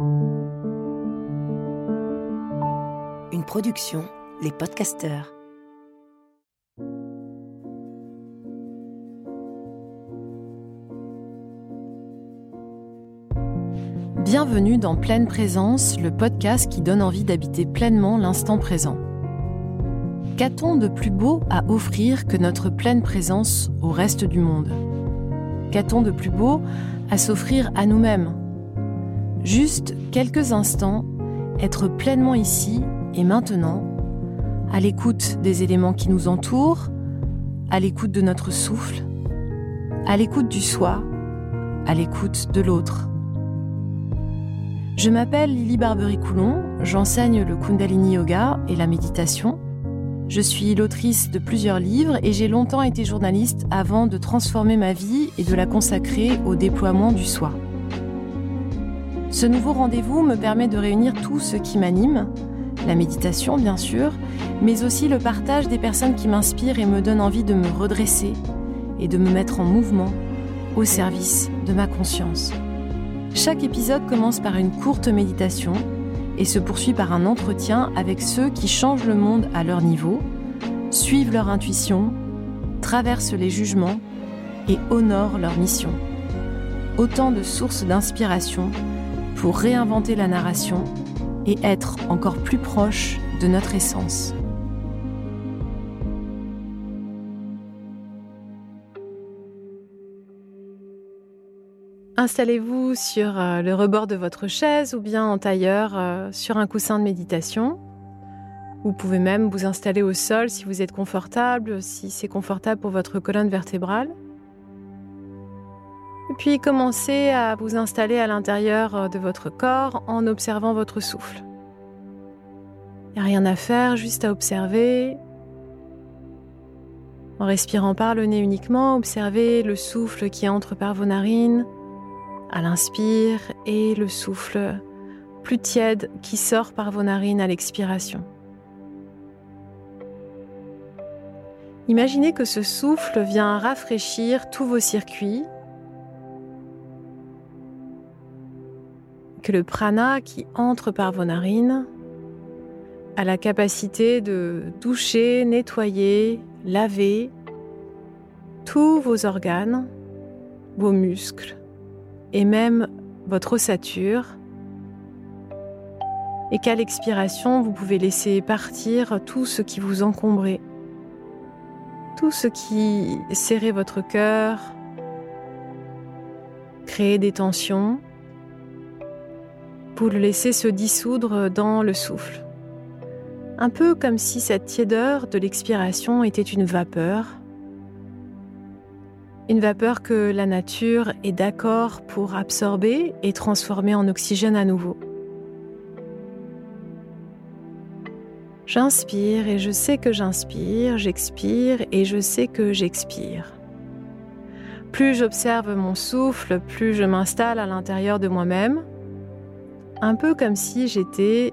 Une production, les podcasteurs. Bienvenue dans Pleine Présence, le podcast qui donne envie d'habiter pleinement l'instant présent. Qu'a-t-on de plus beau à offrir que notre pleine présence au reste du monde? Qu'a-t-on de plus beau à s'offrir à nous-mêmes? Juste quelques instants, être pleinement ici et maintenant, à l'écoute des éléments qui nous entourent, à l'écoute de notre souffle, à l'écoute du soi, à l'écoute de l'autre. Je m'appelle Lily Barbery-Coulon, j'enseigne le Kundalini Yoga et la méditation. Je suis l'autrice de plusieurs livres et j'ai longtemps été journaliste avant de transformer ma vie et de la consacrer au déploiement du soi. Ce nouveau rendez-vous me permet de réunir tout ce qui m'anime, la méditation bien sûr, mais aussi le partage des personnes qui m'inspirent et me donnent envie de me redresser et de me mettre en mouvement au service de ma conscience. Chaque épisode commence par une courte méditation et se poursuit par un entretien avec ceux qui changent le monde à leur niveau, suivent leur intuition, traversent les jugements et honorent leur mission. Autant de sources d'inspiration pour réinventer la narration et être encore plus proche de notre essence. Installez-vous sur euh, le rebord de votre chaise ou bien en tailleur euh, sur un coussin de méditation. Vous pouvez même vous installer au sol si vous êtes confortable, si c'est confortable pour votre colonne vertébrale. Puis commencez à vous installer à l'intérieur euh, de votre corps en observant votre souffle. Il n'y a rien à faire, juste à observer. En respirant par le nez uniquement, observez le souffle qui entre par vos narines à l'inspire et le souffle plus tiède qui sort par vos narines à l'expiration. Imaginez que ce souffle vient rafraîchir tous vos circuits, que le prana qui entre par vos narines a la capacité de toucher, nettoyer, laver tous vos organes, vos muscles, et même votre ossature, et qu'à l'expiration, vous pouvez laisser partir tout ce qui vous encombrait, tout ce qui serrait votre cœur, créer des tensions, vous le laissez se dissoudre dans le souffle. Un peu comme si cette tiédeur de l'expiration était une vapeur une vapeur que la nature est d'accord pour absorber et transformer en oxygène à nouveau. J'inspire et je sais que j'inspire, j'expire et je sais que j'expire. Plus j'observe mon souffle, plus je m'installe à l'intérieur de moi-même, un peu comme si j'étais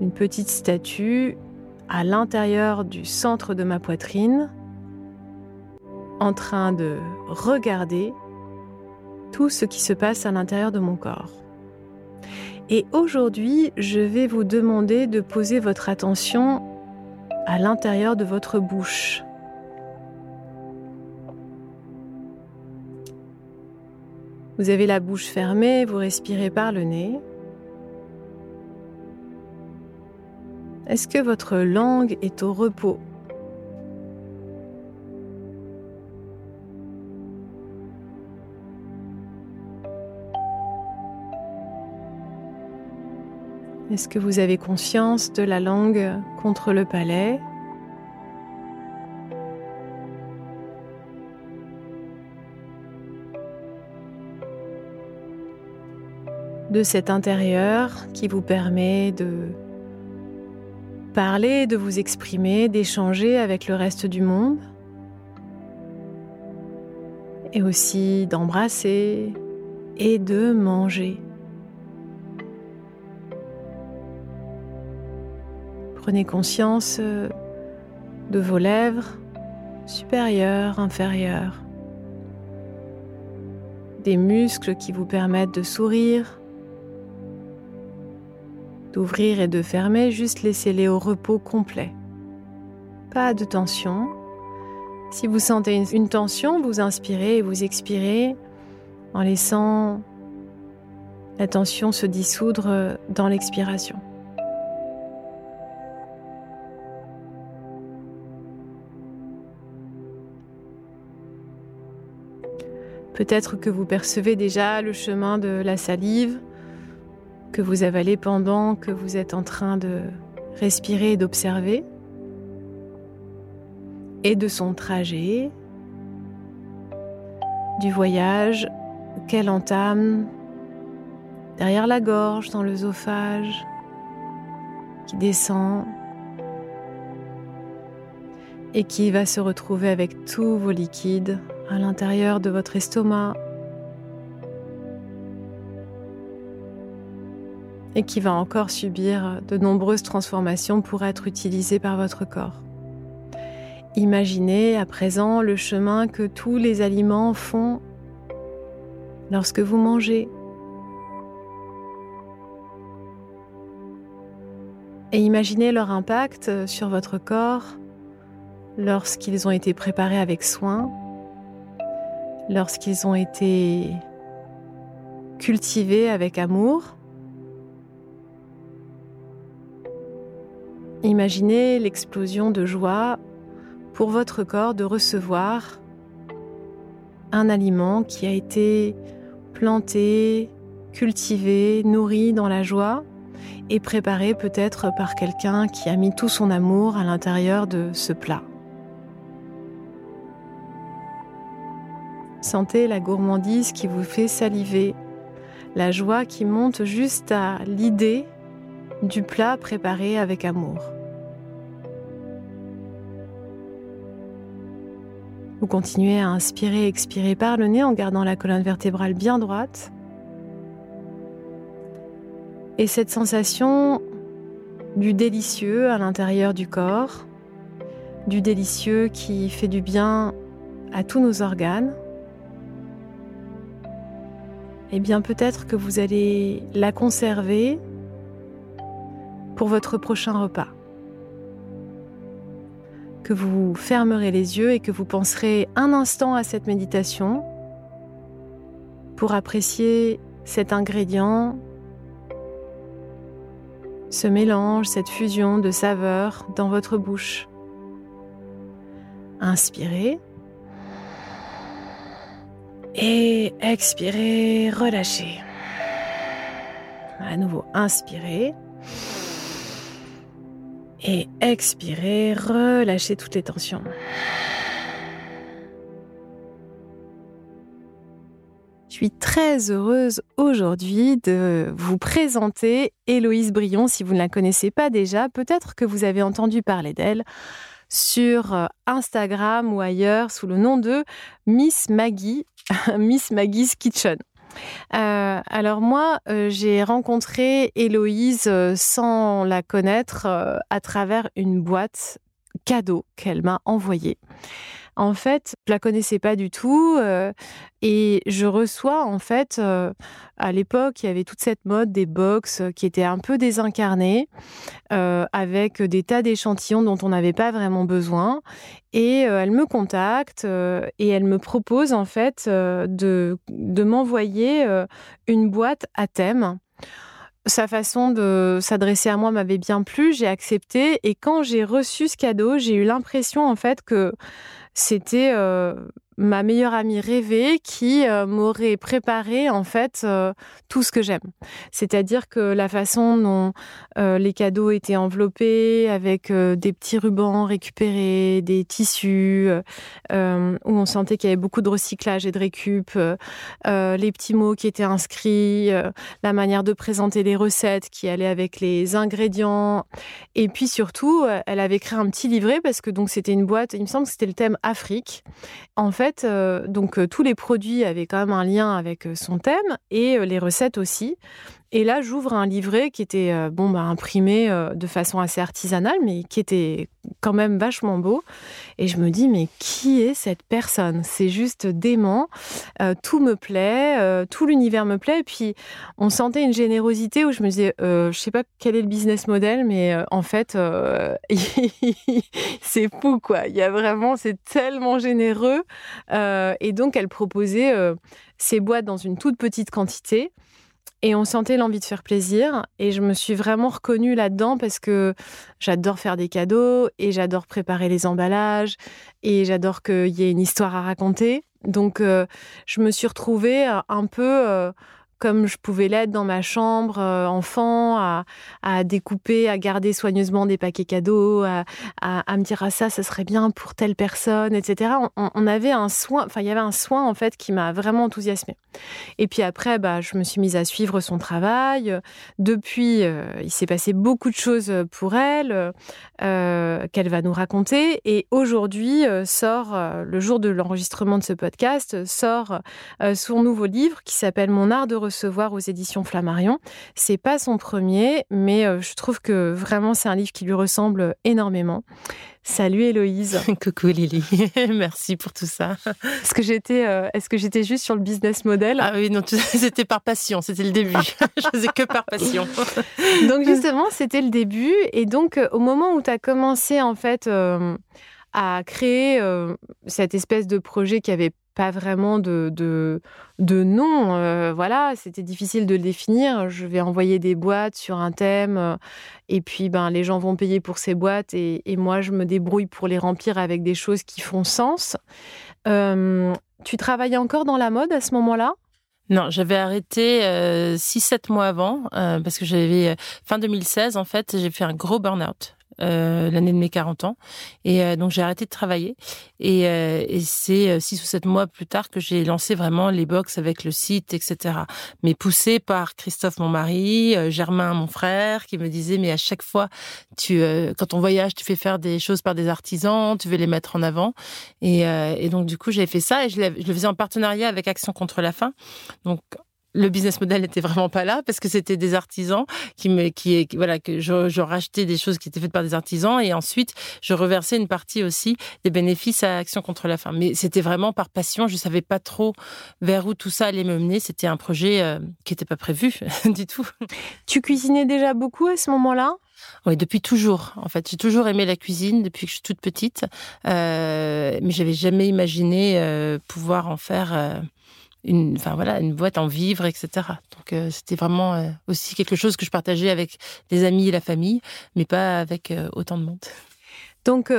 une petite statue à l'intérieur du centre de ma poitrine, en train de regarder tout ce qui se passe à l'intérieur de mon corps. Et aujourd'hui, je vais vous demander de poser votre attention à l'intérieur de votre bouche. Vous avez la bouche fermée, vous respirez par le nez. Est-ce que votre langue est au repos? Est-ce que vous avez conscience de la langue contre le palais? De cet intérieur qui vous permet de parler, de vous exprimer, d'échanger avec le reste du monde. Et aussi d'embrasser et de manger. Prenez conscience euh, de vos lèvres supérieures, inférieures, des muscles qui vous permettent de sourire, d'ouvrir et de fermer, juste laissez-les au repos complet. Pas de tension. Si vous sentez une tension, vous inspirez et vous expirez en laissant la tension se dissoudre dans l'expiration. Peut-être que vous percevez déjà le chemin de la salive que vous avalez pendant que vous êtes en train de respirer et d'observer, et de son trajet, du voyage qu'elle entame derrière la gorge, dans l'œsophage, qui descend et qui va se retrouver avec tous vos liquides à l'intérieur de votre estomac et qui va encore subir de nombreuses transformations pour être utilisé par votre corps. Imaginez à présent le chemin que tous les aliments font lorsque vous mangez. Et imaginez leur impact sur votre corps lorsqu'ils ont été préparés avec soin lorsqu'ils ont été cultivés avec amour. Imaginez l'explosion de joie pour votre corps de recevoir un aliment qui a été planté, cultivé, nourri dans la joie et préparé peut-être par quelqu'un qui a mis tout son amour à l'intérieur de ce plat. Sentez la gourmandise qui vous fait saliver, la joie qui monte juste à l'idée du plat préparé avec amour. Vous continuez à inspirer et expirer par le nez en gardant la colonne vertébrale bien droite. Et cette sensation du délicieux à l'intérieur du corps, du délicieux qui fait du bien à tous nos organes, eh bien peut-être que vous allez la conserver pour votre prochain repas. Que vous fermerez les yeux et que vous penserez un instant à cette méditation pour apprécier cet ingrédient, ce mélange, cette fusion de saveurs dans votre bouche. Inspirez. Et expirez, relâchez. À nouveau, inspirez. Et expirez, relâchez toutes les tensions. Je suis très heureuse aujourd'hui de vous présenter Héloïse Brion. Si vous ne la connaissez pas déjà, peut-être que vous avez entendu parler d'elle sur euh, Instagram ou ailleurs sous le nom de Miss Maggie, Miss Maggie's Kitchen. Euh, alors moi, euh, j'ai rencontré Héloïse sans la connaître à travers une boîte cadeau qu'elle m'a envoyée. En fait, je la connaissais pas du tout euh, et je reçois en fait euh, à l'époque il y avait toute cette mode des box qui étaient un peu désincarnées euh, avec des tas d'échantillons dont on n'avait pas vraiment besoin et elle me contacte et elle me propose en fait de, de m'envoyer une boîte à thème sa façon de s'adresser à moi m'avait bien plu, j'ai accepté et quand j'ai reçu ce cadeau, j'ai eu l'impression en fait que c'était euh, ma meilleure amie rêvée qui euh, m'aurait préparé en fait euh, tout ce que j'aime. C'est-à-dire que la façon dont les cadeaux étaient enveloppés avec des petits rubans récupérés, des tissus, où on sentait qu'il y avait beaucoup de recyclage et de récup, les petits mots qui étaient inscrits, la manière de présenter les recettes qui allaient avec les ingrédients, et puis surtout, elle avait créé un petit livret parce que donc c'était une boîte, il me semble que c'était le thème Afrique. En fait, euh, donc euh, tous les produits avaient quand même un lien avec euh, son thème et les recettes aussi. Et là, j'ouvre un livret qui était euh, bon, bah, imprimé euh, de façon assez artisanale, mais qui était quand même vachement beau. Et je me dis, mais qui est cette personne? C'est juste dément. Euh, tout me plaît, tout l'univers me plaît. Et puis, on sentait une générosité où je me disais, je sais pas quel est le business model, mais en fait, c'est fou, quoi. Il y a vraiment, c'est tellement généreux. et donc, elle proposait ces boîtes dans une toute petite quantité. Et on sentait l'envie de faire plaisir. Et je me suis vraiment reconnue là-dedans parce que j'adore faire des cadeaux et j'adore préparer les emballages et j'adore qu'il y ait une histoire à raconter. Donc, euh, je me suis retrouvée un peu euh, comme je pouvais l'être dans ma chambre euh, enfant, à, découper, à garder soigneusement des paquets cadeaux, à, me dire ah ça, ça serait bien pour telle personne, etc. On, avait un soin, enfin il y avait un soin en fait qui m'a vraiment enthousiasmée. Et puis après, bah, je me suis mise à suivre son travail. Depuis, euh, il s'est passé beaucoup de choses pour elle euh, qu'elle va nous raconter. Et aujourd'hui sort le jour de l'enregistrement de ce podcast sort son nouveau livre qui s'appelle Mon art de recevoir aux éditions Flammarion. C'est pas son premier, mais euh, je trouve que vraiment c'est un livre qui lui ressemble énormément. Salut Héloïse. Coucou Lily, merci pour tout ça. Est-ce que j'étais, euh, est-ce que j'étais juste sur le business model? Ah oui, non, c'était par passion, c'était le début. je faisais que par passion. donc justement, c'était le début, et donc euh, au moment où tu as commencé en fait à créer cette espèce de projet qui avait pas vraiment de, de, nom. Euh, voilà, c'était difficile de le définir. Je vais envoyer des boîtes sur un thème euh, et puis ben, les gens vont payer pour ces boîtes et, moi, je me débrouille pour les remplir avec des choses qui font sens. Euh, tu travaillais encore dans la mode à ce moment-là? Non, j'avais arrêté 6-7 mois avant parce que j'avais fin 2016 en fait, j'ai fait un gros burn-out. Euh, l'année de mes 40 ans. Et euh, donc j'ai arrêté de travailler. Et, euh, et c'est six ou sept mois plus tard que j'ai lancé vraiment les box avec le site, etc. Mais poussé par Christophe, mon mari, Germain, mon frère, qui me disait mais à chaque fois, tu, quand on voyage, tu fais faire des choses par des artisans, tu veux les mettre en avant. Et, et donc du coup j'ai fait ça et je, je le faisais en partenariat avec Action contre la faim. Donc le business model n'était vraiment pas là parce que c'était des artisans qui me, qui, voilà, que je, je, rachetais des choses qui étaient faites par des artisans et ensuite je reversais une partie aussi des bénéfices à Action contre la faim. Mais c'était vraiment par passion. Je savais pas trop vers où tout ça allait me mener. C'était un projet euh, qui n'était pas prévu du tout. Tu cuisinais déjà beaucoup à ce moment-là? Oui, depuis toujours. En fait, j'ai toujours aimé la cuisine depuis que je suis toute petite, euh, mais j'avais jamais imaginé euh, pouvoir en faire euh, une, enfin voilà, une boîte en vivre, etc. Donc euh, c'était vraiment euh, aussi quelque chose que je partageais avec les amis et la famille, mais pas avec euh, autant de monde. Donc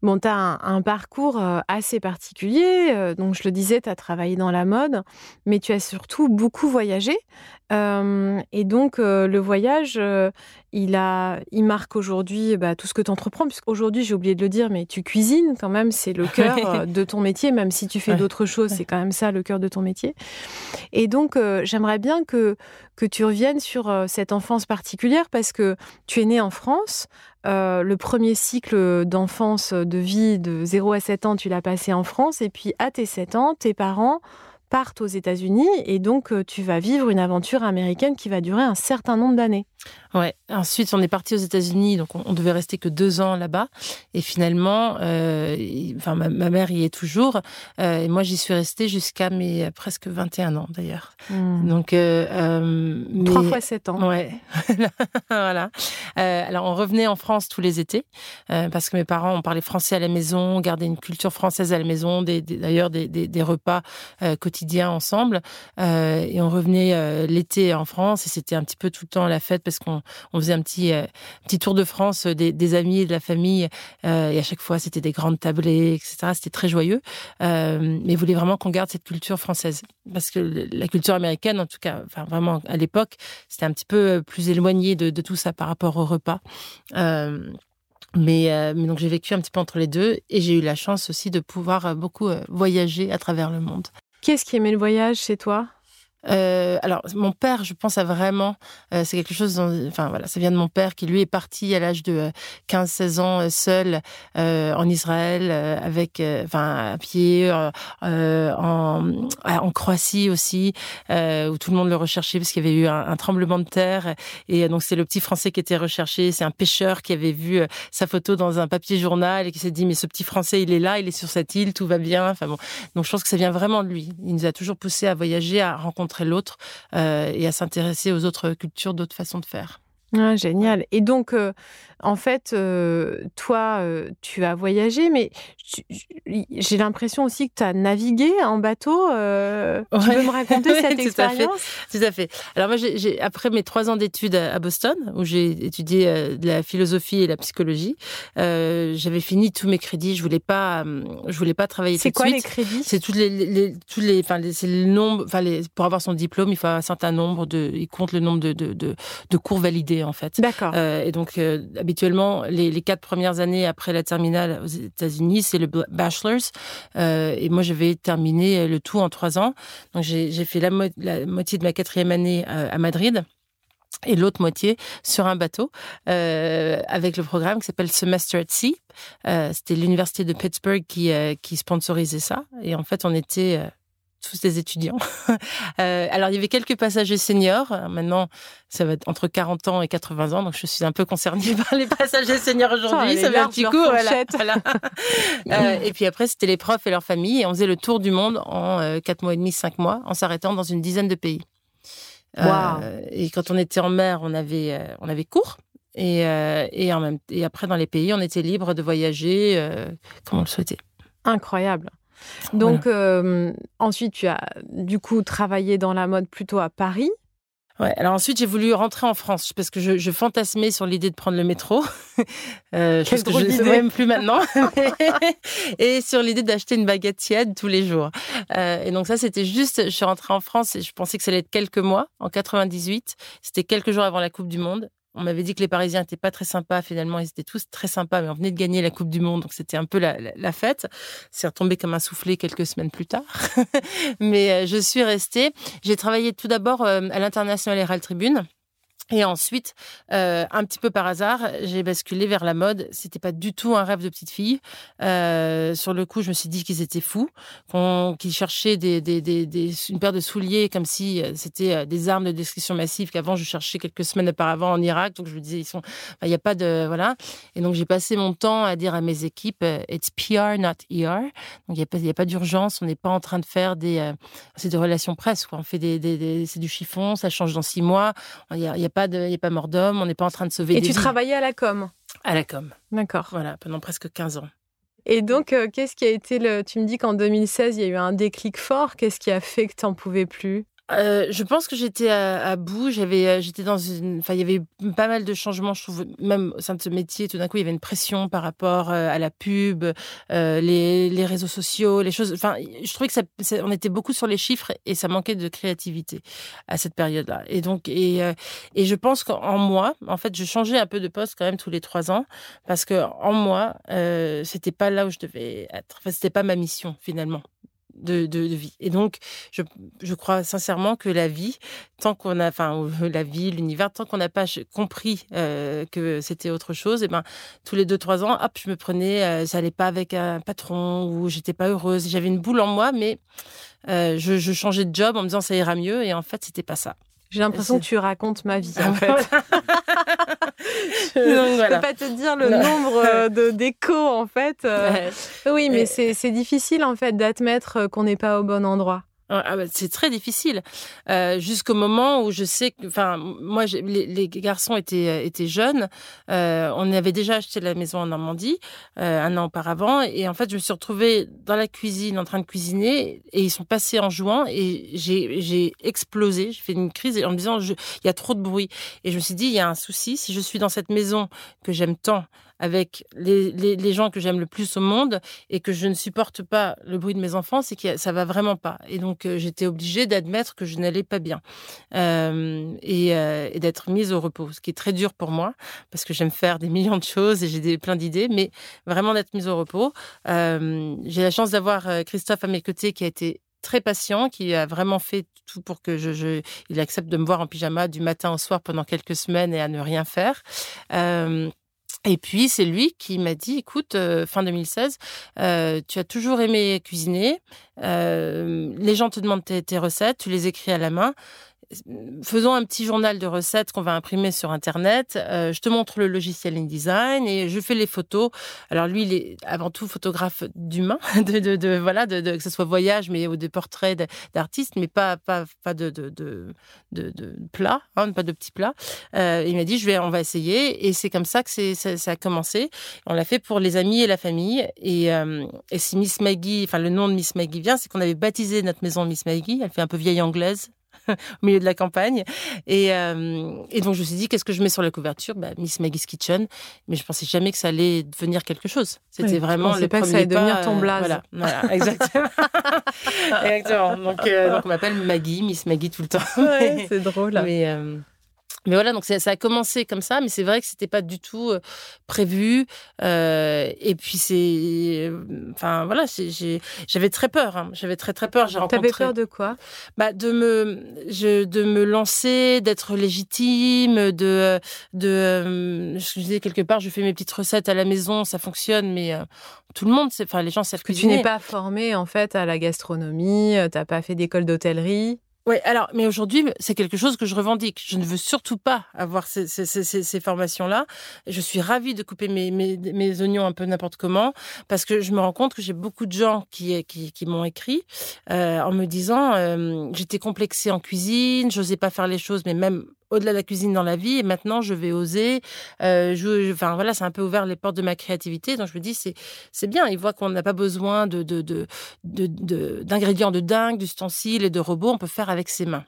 Bon, tu as un, parcours assez particulier. donc, je le disais, tu as travaillé dans la mode, mais tu as surtout beaucoup voyagé. et donc, le voyage, il, a, il marque aujourd'hui bah, tout ce que tu entreprends, puisqu'aujourd'hui, j'ai oublié de le dire, mais tu cuisines quand même, c'est le cœur de ton métier, même si tu fais d'autres choses, c'est quand même ça le cœur de ton métier. Et donc, j'aimerais bien que, que tu reviennes sur cette enfance particulière, parce que tu es né en France. le premier cycle d'enfance, de vie de 0 à 7 ans, tu l'as passé en France. Et puis à tes 7 ans, tes parents partent aux États-Unis et donc euh, tu vas vivre une aventure américaine qui va durer un certain nombre d'années. Ouais. Ensuite, on est parti aux États-Unis, donc on, devait rester que deux ans là-bas. Et finalement, euh, enfin, ma, mère y est toujours. Euh, et moi, j'y suis restée jusqu'à mes euh, presque 21 ans, d'ailleurs. Hmm. Donc, euh, trois fois sept ans. Ouais. voilà. alors, on revenait en France tous les étés parce que mes parents, on parlait français à la maison, on gardait une culture française à la maison, d'ailleurs des, des, des, repas quotidiens ensemble. et on revenait l'été en France et c'était un petit peu tout le temps la fête parce qu'on on faisait un petit, euh, petit tour de France euh, des, amis et de la famille. Euh, et à chaque fois, c'était des grandes tablées, etc. C'était très joyeux. mais ils voulaient vraiment qu'on garde cette culture française. Parce que la culture américaine, en tout cas, enfin, vraiment, à l'époque, c'était un petit peu plus éloigné de, tout ça par rapport au repas. mais, mais, donc j'ai vécu un petit peu entre les deux et j'ai eu la chance aussi de pouvoir beaucoup voyager à travers le monde. Qu'est-ce qui aimait le voyage chez toi? Euh, alors, mon père, je pense, a vraiment. Euh, c'est quelque chose. enfin, voilà, ça vient de mon père qui, lui, est parti à l'âge de 15-16 euh, ans seul en Israël, avec. enfin, à pied, en, en, Croatie aussi, où tout le monde le recherchait parce qu'il y avait eu un, tremblement de terre. Et donc, c'est le petit Français qui était recherché. C'est un pêcheur qui avait vu sa photo dans un papier journal et qui s'est dit Mais ce petit Français, il est là, il est sur cette île, tout va bien. Enfin, bon. Donc, je pense que ça vient vraiment de lui. Il nous a toujours poussé à voyager, à rencontrer l'autre euh, et à s'intéresser aux autres cultures, d'autres façons de faire. Ah, génial. Et donc, euh, en fait, euh, toi, euh, tu as voyagé, mais j'ai l'impression aussi que tu as navigué en bateau. Euh, tu peux me raconter cette expérience? Tout à fait. Alors moi, j'ai, après mes trois ans d'études à Boston, où j'ai étudié de la philosophie et la psychologie, j'avais fini tous mes crédits. Je voulais pas, je voulais pas travailler C'est quoi les crédits? C'est les, les, tous les, enfin, c'est le nombre, enfin, pour avoir son diplôme, il faut un certain nombre de, il compte le nombre de, de, de, de cours validés en fait. D'accord. et donc habituellement, les, quatre premières années après la terminale aux États-Unis, c'est le bachelor's. Euh, et moi, j'avais terminé le tout en trois ans. Donc, j'ai fait la, moitié de ma quatrième année euh, à, Madrid et l'autre moitié sur un bateau euh, avec le programme qui s'appelle Semester at Sea. C'était l'université de Pittsburgh qui sponsorisait ça. Et en fait, on était tous des étudiants. Euh, alors, il y avait quelques passagers seniors. Maintenant, ça va être entre 40 ans et 80 ans. Donc, je suis un peu concernée par les passagers seniors aujourd'hui. Ça, va un petit coup. Voilà, euh, et puis après, c'était les profs et leurs familles. Et on faisait le tour du monde en euh, 4 mois et demi, 5 mois, en s'arrêtant dans une dizaine de pays. Euh, et quand on était en mer, on avait, on avait cours. Et, et, en même, et après, dans les pays, on était libre de voyager comme on le souhaitait. Incroyable. Donc, euh, ensuite, tu as du coup travaillé dans la mode plutôt à Paris. Ouais, alors ensuite j'ai voulu rentrer en France parce que je, fantasmais sur l'idée de prendre le métro, euh, chose que je ne sais même plus maintenant, et sur l'idée d'acheter une baguette tiède tous les jours. Euh, et donc ça c'était juste, je suis rentrée en France et je pensais que ça allait être quelques mois, en 98, c'était quelques jours avant la Coupe du Monde, on m'avait dit que les Parisiens n'étaient pas très sympas. Finalement, ils étaient tous très sympas, mais on venait de gagner la Coupe du Monde, donc c'était un peu la, fête. C'est retombé comme un soufflé quelques semaines plus tard. mais euh, je suis restée. J'ai travaillé tout d'abord euh, à l'International Herald Tribune. Et ensuite, euh, un petit peu par hasard, j'ai basculé vers la mode. C'était pas du tout un rêve de petite fille. Euh, sur le coup, je me suis dit qu'ils étaient fous, qu'ils cherchaient des, des, des, une paire de souliers comme si euh, c'était euh, des armes de destruction massive qu'avant je cherchais quelques semaines auparavant en Irak. Donc je me disais, il n'y a pas de voilà. Et donc j'ai passé mon temps à dire à mes équipes, euh, it's PR not ER. Donc il n'y a pas, il a pas d'urgence. On n'est pas en train de faire des, c'est de relations presse. Quoi. On fait des, des, c'est du chiffon, ça change dans six mois. Il n'y a, a, pas de, il n'y a pas mort d'homme, on n'est pas en train de sauver Et des tu travaillais à la com À la com. D'accord. Voilà, pendant presque 15 ans. Et donc, euh, qu'est-ce qui a été le. Tu me dis qu'en 2016, il y a eu un déclic fort. Qu'est-ce qui a fait que tu n'en pouvais plus? Euh, je pense que j'étais à, bout. J'avais, euh, j'étais dans une, enfin, il y avait pas mal de changements. Je trouve même au sein de ce métier, tout d'un coup, il y avait une pression par rapport euh, à la pub, les, les, réseaux sociaux, les choses. Enfin, je trouvais que ça, on était beaucoup sur les chiffres et ça manquait de créativité à cette période-là. Et donc, et, et je pense qu'en moi, en fait, je changeais un peu de poste quand même tous les trois ans parce que en moi, c'était pas là où je devais être. Enfin, c'était pas ma mission finalement de, vie. Et donc, je, je, crois sincèrement que la vie, tant qu'on a, enfin, la vie, l'univers, tant qu'on n'a pas compris euh, que c'était autre chose, et eh ben, tous les deux, trois ans, hop, je me prenais, euh, ça allait pas avec un patron ou j'étais pas heureuse. J'avais une boule en moi, mais euh, je, je, changeais de job en me disant ça ira mieux. Et en fait, c'était pas ça. J'ai l'impression que tu racontes ma vie, en fait. Je ne peux pas te dire le nombre euh, de d'échos, en fait. Euh. Oui, mais c'est difficile, en fait, d'admettre euh, qu'on n'est pas au bon endroit. Ah bah, c'est très difficile euh, jusqu'au moment où je sais que, enfin, moi, les, les, garçons étaient euh, étaient jeunes. Euh, on avait déjà acheté la maison en Normandie euh, un an auparavant, et en fait, je me suis retrouvée dans la cuisine en train de cuisiner, et ils sont passés en jouant, et j'ai j'ai explosé. J'ai fait une crise en me disant, il y a trop de bruit, et je me suis dit, il y a un souci. Si je suis dans cette maison que j'aime tant, avec les, gens que j'aime le plus au monde et que je ne supporte pas le bruit de mes enfants, c'est que ça va vraiment pas. Et donc euh, j'étais obligée d'admettre que je n'allais pas bien euh, et, euh, et d'être mise au repos, ce qui est très dur pour moi parce que j'aime faire des millions de choses et j'ai plein d'idées, mais vraiment d'être mise au repos. J'ai la chance d'avoir Christophe à mes côtés qui a été très patient, qui a vraiment fait tout pour que je, il accepte de me voir en pyjama du matin au soir pendant quelques semaines et à ne rien faire. Et puis, c'est lui qui m'a dit, écoute, fin 2016, tu as toujours aimé cuisiner, les gens te demandent tes, recettes, tu les écris à la main faisons un petit journal de recettes qu'on va imprimer sur Internet. Euh, je te montre le logiciel InDesign et je fais les photos. Alors lui, il est avant tout photographe d'humains, de, de, de, voilà, de, que ce soit voyage, mais ou des portraits d'artistes, mais pas pas pas de de de, de plats, hein, pas de petits plats. Euh, il m'a dit, je vais, on va essayer, et c'est comme ça que c'est ça, ça, a commencé. On l'a fait pour les amis et la famille, et euh, et si Miss Maggie, enfin le nom de Miss Maggie vient, c'est qu'on avait baptisé notre maison Miss Maggie. Elle fait un peu vieille anglaise, au milieu de la campagne. Et, euh, et donc, je me suis dit, qu'est-ce que je mets sur la couverture? Bah, Miss Maggie's Kitchen. Mais je pensais jamais que ça allait devenir quelque chose. C'était vraiment le pas que ça allait devenir ton blaze. voilà, voilà, exactement. exactement. Donc, euh, donc, on m'appelle Maggie, Miss Maggie tout le temps. Ouais, c'est drôle. Mais, euh, mais voilà, donc ça, a commencé comme ça, mais c'est vrai que c'était pas du tout euh, prévu. Euh, et puis c'est, enfin voilà, j'avais très peur. Hein. J'avais très très peur. J'ai rencontré. T'avais peur de quoi? Bah de me, je, de me lancer, d'être légitime, de, de, euh, je disais quelque part, je fais mes petites recettes à la maison, ça fonctionne, mais tout le monde, enfin les gens savent que cuisiner. tu n'es pas formé en fait à la gastronomie, t'as pas fait d'école d'hôtellerie. Oui, alors, mais aujourd'hui, c'est quelque chose que je revendique. Je ne veux surtout pas avoir ces, ces, ces, ces formations-là. Je suis ravie de couper mes, mes, mes, oignons un peu n'importe comment, parce que je me rends compte que j'ai beaucoup de gens qui, qui, qui m'ont écrit euh, en me disant euh, j'étais complexée en cuisine, j'osais pas faire les choses, mais même au-delà de la cuisine dans la vie et maintenant je vais oser euh, je, enfin voilà c'est un peu ouvert les portes de ma créativité. Donc je me dis c'est c'est bien. Ils voient qu'on n'a pas besoin de de d'ingrédients de, de, de dingue d'ustensiles et de robots. On peut faire avec ses mains.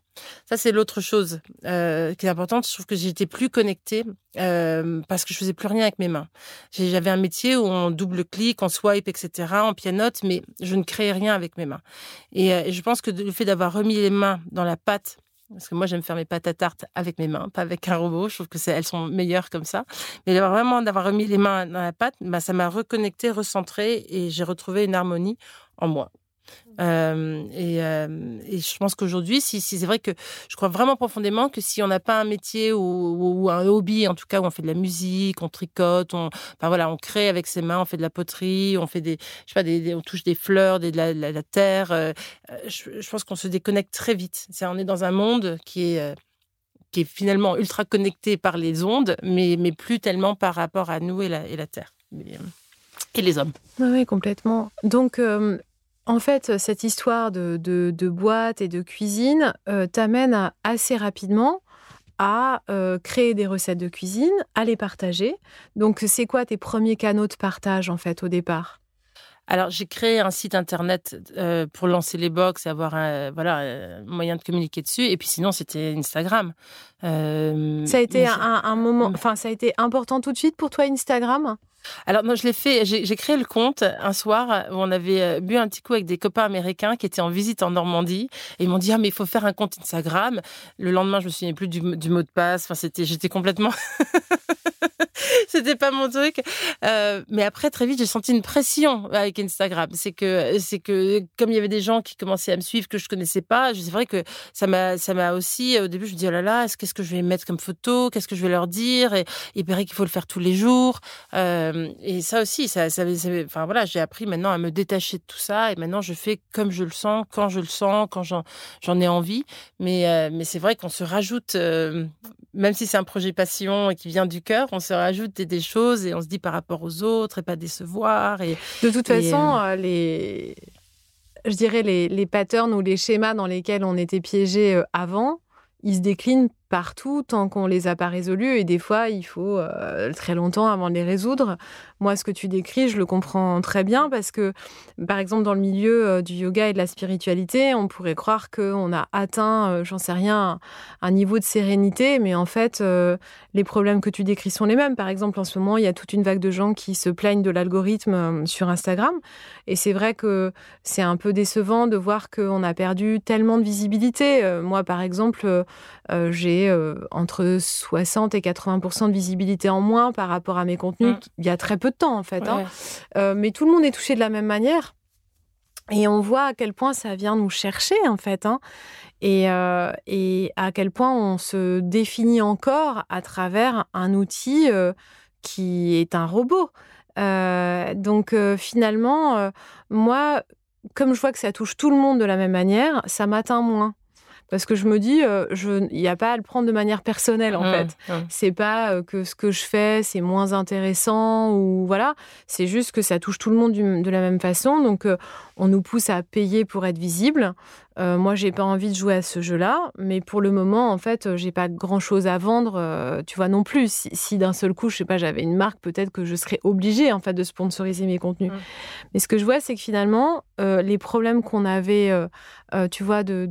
Ça c'est l'autre chose euh, qui est importante. Je trouve que j'étais plus connectée euh, parce que je faisais plus rien avec mes mains. J'avais un métier où on double clic on swipe etc on pianote mais je ne créais rien avec mes mains. Euh, et je pense que le fait d'avoir remis les mains dans la pâte parce que moi j'aime faire mes pâtes à tarte avec mes mains, pas avec un robot. Je trouve que elles sont meilleures comme ça. Mais vraiment d'avoir remis les mains dans la pâte, bah, ça m'a reconnecté, recentré et j'ai retrouvé une harmonie en moi. Euh, et, euh, et, je pense qu'aujourd'hui, si, c'est vrai que je crois vraiment profondément que si on n'a pas un métier ou, un hobby, en tout cas où on fait de la musique, on tricote, on, enfin voilà, on crée avec ses mains, on fait de la poterie, on fait des, je sais pas, on touche des fleurs, des, de, la, terre. Euh, je, pense qu'on se déconnecte très vite. C'est, on est dans un monde qui est qui est finalement ultra connecté par les ondes, mais, mais plus tellement par rapport à nous et la, et la Terre. et les hommes. Oui, complètement. Donc, en fait, cette histoire de, boîte et de cuisine euh, t'amène assez rapidement à euh, créer des recettes de cuisine, à les partager. Donc, c'est quoi tes premiers canaux de partage, en fait, au départ? Alors, j'ai créé un site internet euh, pour lancer les box et avoir un, voilà, moyen de communiquer dessus. Et puis sinon, c'était Instagram. ça a été un, moment, enfin, ça a été important tout de suite pour toi, Instagram? Alors, moi, je l'ai fait, j'ai créé le compte un soir où on avait euh, bu un petit coup avec des copains américains qui étaient en visite en Normandie. Et ils m'ont dit, ah, mais il faut faire un compte Instagram. Le lendemain, je me souviens plus du, du mot de passe. Enfin, c'était, j'étais complètement. c'était pas mon truc. Euh, mais après, très vite, j'ai senti une pression avec Instagram. C'est que, c'est que, comme il y avait des gens qui commençaient à me suivre que je connaissais pas, c'est vrai que ça m'a, ça m'a aussi, au début, je me dis, oh là là, qu'est-ce que je vais mettre comme photo? Qu'est-ce que je vais leur dire? Et il paraît qu'il faut le faire tous les jours. Euh, et ça aussi, ça, ça, enfin voilà, j'ai appris maintenant à me détacher de tout ça. Et maintenant, je fais comme je le sens, quand je le sens, quand j'en ai envie. Mais, euh, mais c'est vrai qu'on se rajoute, euh, même si c'est un projet passion et qui vient du cœur, on se rajoute des, choses et on se dit par rapport aux autres et pas décevoir. Et, de toute façon, euh, les, je dirais les, les patterns ou les schémas dans lesquels on était piégé avant, ils se déclinent partout tant qu'on les a pas résolus et des fois il faut euh, très longtemps avant de les résoudre. Moi ce que tu décris, je le comprends très bien parce que par exemple dans le milieu euh, du yoga et de la spiritualité, on pourrait croire qu'on a atteint, euh, j'en sais rien, un niveau de sérénité, mais en fait les problèmes que tu décris sont les mêmes. Par exemple en ce moment, il y a toute une vague de gens qui se plaignent de l'algorithme sur Instagram et c'est vrai que c'est un peu décevant de voir qu'on a perdu tellement de visibilité. moi par exemple, j'ai euh, entre 60 et 80% de visibilité en moins par rapport à mes contenus mm. il y a très peu de temps en fait. Hein. Euh, mais tout le monde est touché de la même manière. Et on voit à quel point ça vient nous chercher, en fait. Hein. Et, euh, et, à quel point on se définit encore à travers un outil euh, qui est un robot. Euh, donc finalement, moi, comme je vois que ça touche tout le monde de la même manière, ça m'atteint moins parce que je me dis, euh, il n'y a pas à le prendre de manière personnelle en mmh, fait. Mmh. C'est pas euh, que ce que je fais c'est moins intéressant ou voilà, c'est juste que ça touche tout le monde de la même façon. Donc euh, on nous pousse à payer pour être visible. Euh, moi, j'ai pas envie de jouer à ce jeu-là, mais pour le moment, en fait, j'ai pas grand-chose à vendre, tu vois non plus. Si, d'un seul coup, je sais pas, j'avais une marque, peut-être que je serais obligée en fait de sponsoriser mes contenus. Mmh. Mais ce que je vois, c'est que finalement, les problèmes qu'on avait, tu vois, de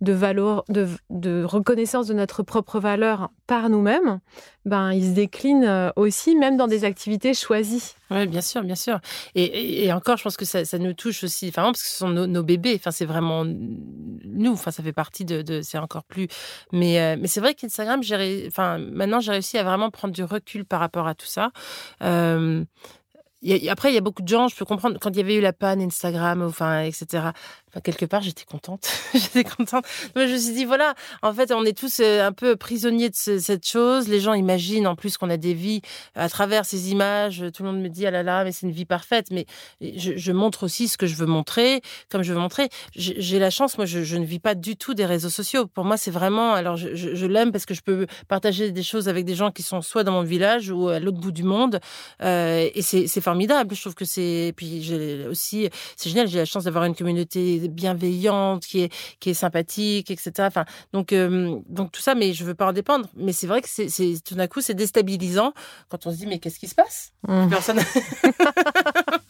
de, reconnaissance de notre propre valeur par nous-mêmes, ben, ils se déclinent aussi, même dans des activités choisies. Oui, bien sûr, bien sûr. Et, encore, je pense que ça, nous touche aussi, enfin, parce que ce sont nos, bébés. Enfin, c'est vraiment nous. Enfin, ça fait partie de, de c'est encore plus. Mais, euh, c'est vrai qu'Instagram, enfin, maintenant, j'ai réussi à vraiment prendre du recul par rapport à tout ça. Euh, après, il y a beaucoup de gens, je peux comprendre, quand il y avait eu la panne Instagram, enfin, etc quelque part, j'étais contente. j'étais contente. Mais je me suis dit, voilà, en fait, on est tous euh, un peu prisonniers de cette chose. Les gens imaginent en plus qu'on a des vies à travers ces images. Tout le monde me dit, ah là là, mais c'est une vie parfaite. Mais je, montre aussi ce que je veux montrer, comme je veux montrer. J'ai la chance, moi, je, ne vis pas du tout des réseaux sociaux. Pour moi, c'est vraiment, alors je, l'aime parce que je peux partager des choses avec des gens qui sont soit dans mon village ou à l'autre bout du monde. Euh, et c'est formidable. Je trouve que c'est, puis j'ai aussi, c'est génial. J'ai la chance d'avoir une communauté bienveillante, qui est, qui est sympathique, etc. Enfin, donc, euh, donc tout ça, mais je veux pas en dépendre. Mais c'est vrai que c'est, tout d'un coup, c'est déstabilisant quand on se dit, mais qu'est-ce qui se passe? Mmh. Personne.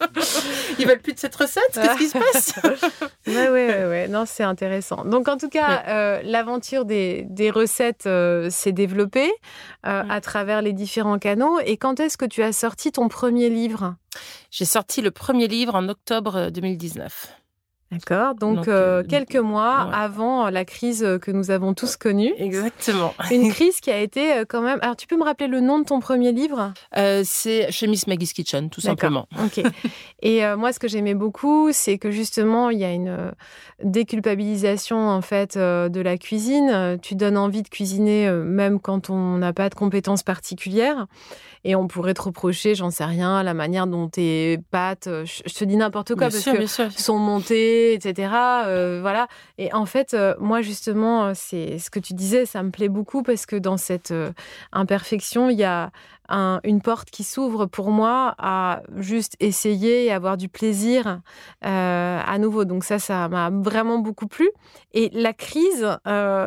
Ils veulent plus de cette recette? Qu'est-ce qui se passe? Oui, oui, oui. Non, c'est intéressant. Donc, en tout cas, euh, l'aventure des, des recettes euh, s'est développée mmh. à travers les différents canaux. Et quand est-ce que tu as sorti ton premier livre? J'ai sorti le premier livre en octobre 2019. D'accord. Donc, euh, euh, quelques mois avant la crise que nous avons tous connue. Exactement. Une crise qui a été euh, quand même. Alors, tu peux me rappeler le nom de ton premier livre? C'est chez Miss Maggie's Kitchen, tout simplement. Ok. Et moi, ce que j'aimais beaucoup, c'est que justement, il y a une déculpabilisation en fait de la cuisine. Tu donnes envie de cuisiner même quand on n'a pas de compétences particulières. Et on pourrait te reprocher, j'en sais rien, la manière dont tes pâtes, je te dis n'importe quoi, parce que sont montées etc. Euh, voilà. Et en fait, euh, moi, justement, euh, c'est ce que tu disais, ça me plaît beaucoup parce que dans cette imperfection, il y a une porte qui s'ouvre pour moi à juste essayer et avoir du plaisir à nouveau. Donc ça, ça m'a vraiment beaucoup plu. Et la crise,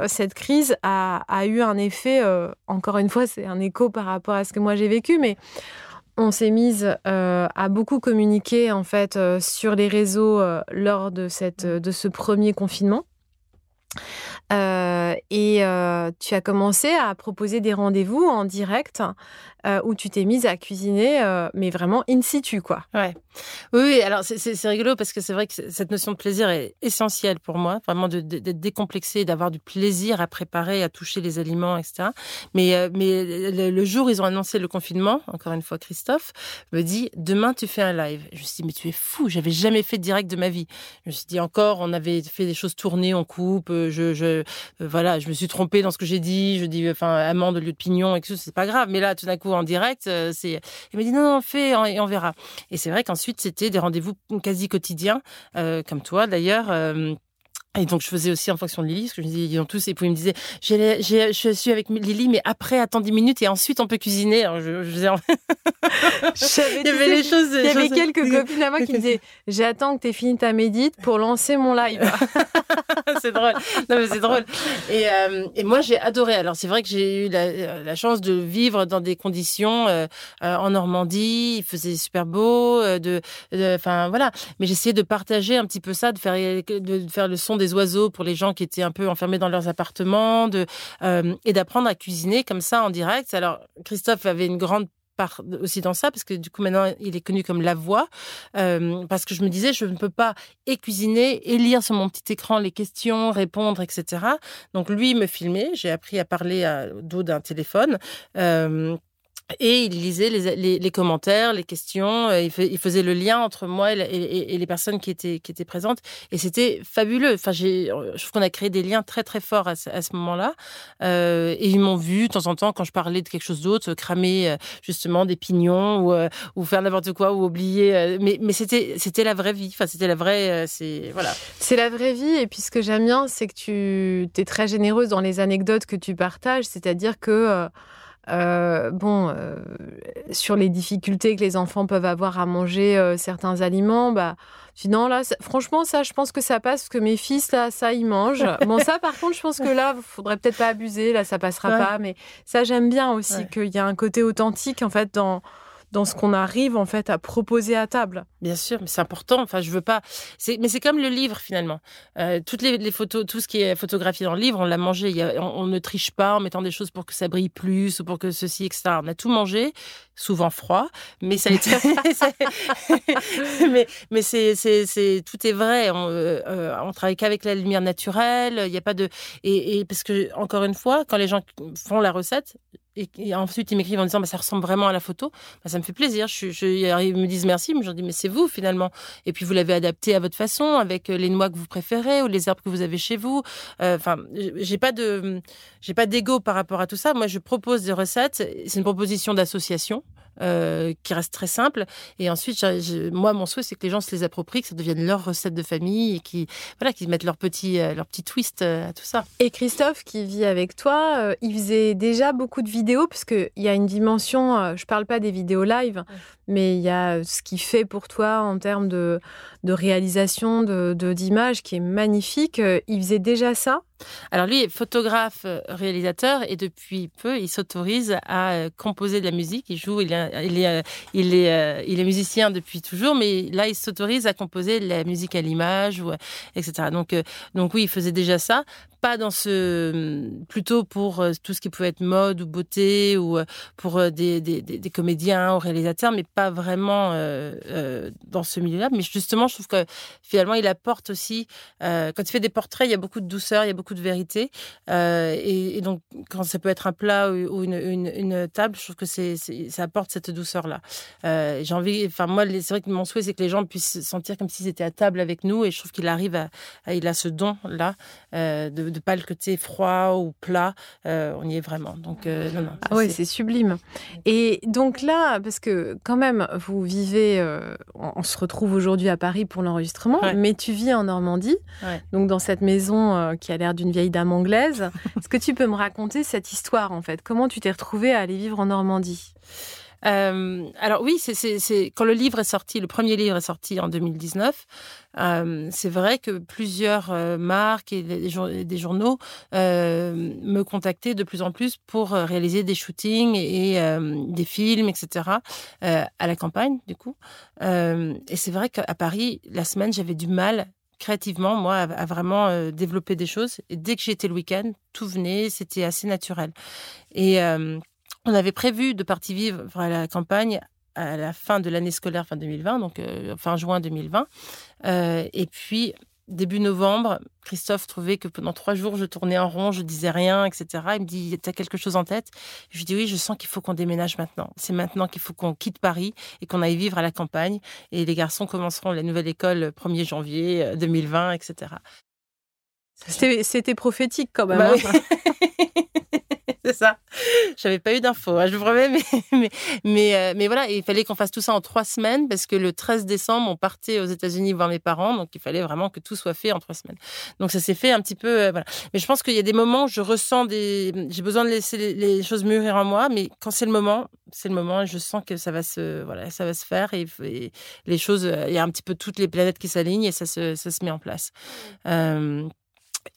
cette crise a, a, eu un effet, encore une fois, c'est un écho par rapport à ce que moi j'ai vécu, mais on s'est mise euh, à beaucoup communiquer en fait euh, sur les réseaux euh, lors de cette de ce premier confinement. Et tu as commencé à proposer des rendez-vous en direct euh, où tu t'es mise à cuisiner, euh, mais vraiment in situ, quoi. Ouais. Oui, alors c'est rigolo parce que c'est vrai que cette notion de plaisir est essentielle pour moi, vraiment d'être décomplexé, d'avoir du plaisir à préparer, à toucher les aliments, etc. Mais, euh, mais le, jour où ils ont annoncé le confinement, encore une fois, Christophe me dit demain tu fais un live. Je me suis dit mais tu es fou, j'avais jamais fait de direct de ma vie. Je me suis dit encore, on avait fait des choses tournées, on coupe, je, je voilà, je me suis trompée dans ce que j'ai dit, je dis enfin amande au lieu de pignon et c'est pas grave. Mais là, tout d'un coup en direct. Euh, c'est, il m'a dit non, non, fais et on verra. Et c'est vrai qu'ensuite c'était des rendez-vous quasi quotidiens, euh, comme toi d'ailleurs. Euh, et donc, je faisais aussi en fonction de Lily, parce que je me disais, ils ont tous, et puis ils me disaient, je suis avec Lily, mais après, attends 10 minutes, et ensuite, on peut cuisiner. Alors, je, je faisais, il y avait les choses. Il y avait quelques copines à moi qui me disaient, j'attends que tu aies fini ta médite pour lancer mon live. c'est drôle. Non, mais c'est drôle. Et, euh, et moi, j'ai adoré. Alors, c'est vrai que j'ai eu la, la, chance de vivre dans des conditions euh, euh en Normandie. Il faisait super beau, euh, de, enfin, voilà. Mais j'essayais de partager un petit peu ça, de faire, de faire le son des oiseaux pour les gens qui étaient un peu enfermés dans leurs appartements, de, euh, et d'apprendre à cuisiner comme ça en direct. Alors, Christophe avait une grande part aussi dans ça parce que du coup maintenant il est connu comme la voix euh, parce que je me disais je ne peux pas et cuisiner et lire sur mon petit écran les questions répondre etc donc lui me filmait j'ai appris à parler à dos d'un téléphone euh, et il lisait les, commentaires, les questions. Euh, il, faisait le lien entre moi et, les personnes qui étaient, présentes. Et c'était fabuleux. Enfin, j'ai, je trouve qu'on a créé des liens très, très forts à, ce moment-là. Euh, et ils m'ont vu, de temps en temps, quand je parlais de quelque chose d'autre, cramer euh, justement des pignons ou, faire n'importe quoi ou oublier. mais, c'était, la vraie vie. Enfin, c'était la vraie. c'est, voilà. La vraie vie. Et puis, ce que j'aime bien, c'est que tu es très généreuse dans les anecdotes que tu partages. C'est-à-dire que. Euh, bon, euh, sur les difficultés que les enfants peuvent avoir à manger euh, certains aliments, bah, non, là, franchement, ça, je pense que ça passe, parce que mes fils, là, ça, ils mangent. bon, ça, par contre, je pense que là, il faudrait peut-être pas abuser, là, ça passera pas, mais ça, j'aime bien aussi qu'il y a un côté authentique, en fait, dans, dans ce qu'on arrive en fait à proposer à table. Bien sûr, mais c'est important. Enfin, je veux pas. Mais c'est comme le livre finalement. Euh, toutes les, photos, tout ce qui est photographié dans le livre, on l'a mangé. on, ne triche pas en mettant des choses pour que ça brille plus ou pour que ceci, etc. On a tout mangé, souvent froid, mais ça a été. mais mais c'est c'est tout est vrai. On, euh, on travaille qu'avec la lumière naturelle. Il n'y a pas de et, et parce que encore une fois, quand les gens font la recette, et, ensuite ils m'écrivent en disant bah, ça ressemble vraiment à la photo, bah, ça me fait plaisir. Je, je, ils me disent merci, mais je leur dis mais c'est vous finalement. Et puis vous l'avez adapté à votre façon avec euh, les noix que vous préférez ou les herbes que vous avez chez vous. Euh, enfin, j'ai pas de j'ai pas d'ego par rapport à tout ça. Moi, je propose des recettes. C'est une proposition d'association. Euh, qui reste très simple. Et ensuite, moi, mon souhait, c'est que les gens se les approprient, que ça devienne leur recette de famille et qui, voilà, qui mettent leur petit, euh, leur petit twist euh, à tout ça. Et Christophe, qui vit avec toi, il faisait déjà beaucoup de vidéos, parce qu'il y a une dimension, je parle pas des vidéos live, mais il y a ce qu'il fait pour toi en termes de, de réalisation, de, d'images qui est magnifique. Il faisait déjà ça? Alors lui est photographe, euh, réalisateur et depuis peu il s'autorise à euh, composer de la musique. Il joue, il est, il est, euh, il est, il est musicien depuis toujours, mais là il s'autorise à composer de la musique à l'image ou etc. Donc donc oui, il faisait déjà ça pas dans ce plutôt pour tout ce qui pouvait être mode ou beauté ou pour des, des, des, comédiens ou réalisateurs mais pas vraiment dans ce milieu-là mais justement je trouve que finalement il apporte aussi quand il fait des portraits il y a beaucoup de douceur il y a beaucoup de vérité. Euh, et, donc, quand ça peut être un plat ou, une, une, table, je trouve que c'est, ça apporte cette douceur-là. Euh, j'ai envie, enfin, moi, c'est vrai que mon souhait, c'est que les gens puissent sentir comme s'ils étaient à table avec nous. Et je trouve qu'il arrive à, il a ce don-là, euh, de ne pas le côté froid ou plat. on y est vraiment. Donc, non, non. Ah ouais, c'est sublime. Et donc là, parce que quand même, vous vivez, on, se retrouve aujourd'hui à Paris pour l'enregistrement, mais tu vis en Normandie, donc dans cette maison qui a l'air d'une vieille dame anglaise. Est-ce que tu peux me raconter cette histoire en fait? Comment tu t'es retrouvée à aller vivre en Normandie? Euh, alors oui, c'est quand le livre est sorti, le premier livre est sorti en 2019. Euh, c'est vrai que plusieurs euh, marques et des, journaux me contactaient de plus en plus pour réaliser des shootings et, des films, etc. à la campagne, du coup. et c'est vrai qu'à Paris, la semaine, j'avais du mal créativement, moi, à, vraiment développer des choses. Et dès que j'étais le week-end, tout venait, c'était assez naturel. Et on avait prévu de partir vivre à la campagne à la fin de l'année scolaire, fin 2020, donc euh, fin juin 2020. et puis, début novembre, Christophe trouvait que pendant trois jours, je tournais en rond, je disais rien, etc. Il me dit, tu as quelque chose en tête? Je lui dis, oui, je sens qu'il faut qu'on déménage maintenant. C'est maintenant qu'il faut qu'on quitte Paris et qu'on aille vivre à la campagne. Et les garçons commenceront la nouvelle école le 1er janvier 2020, euh, etc. C'était prophétique quand même. Bah hein. c'est ça. J'avais pas eu d'infos, hein, je vous promets, mais, mais, euh, mais, voilà, il fallait qu'on fasse tout ça en trois semaines parce que le 13 décembre, on partait aux États-Unis voir mes parents, donc il fallait vraiment que tout soit fait en trois semaines. Donc ça s'est fait un petit peu, euh, voilà. Mais je pense qu'il y a des moments où je ressens des, j'ai besoin de laisser les, choses mûrir en moi, mais quand c'est le moment, c'est le moment et je sens que ça va se, voilà, ça va se faire et, les choses, euh, il y a un petit peu toutes les planètes qui s'alignent et ça se, ça se met en place. Euh,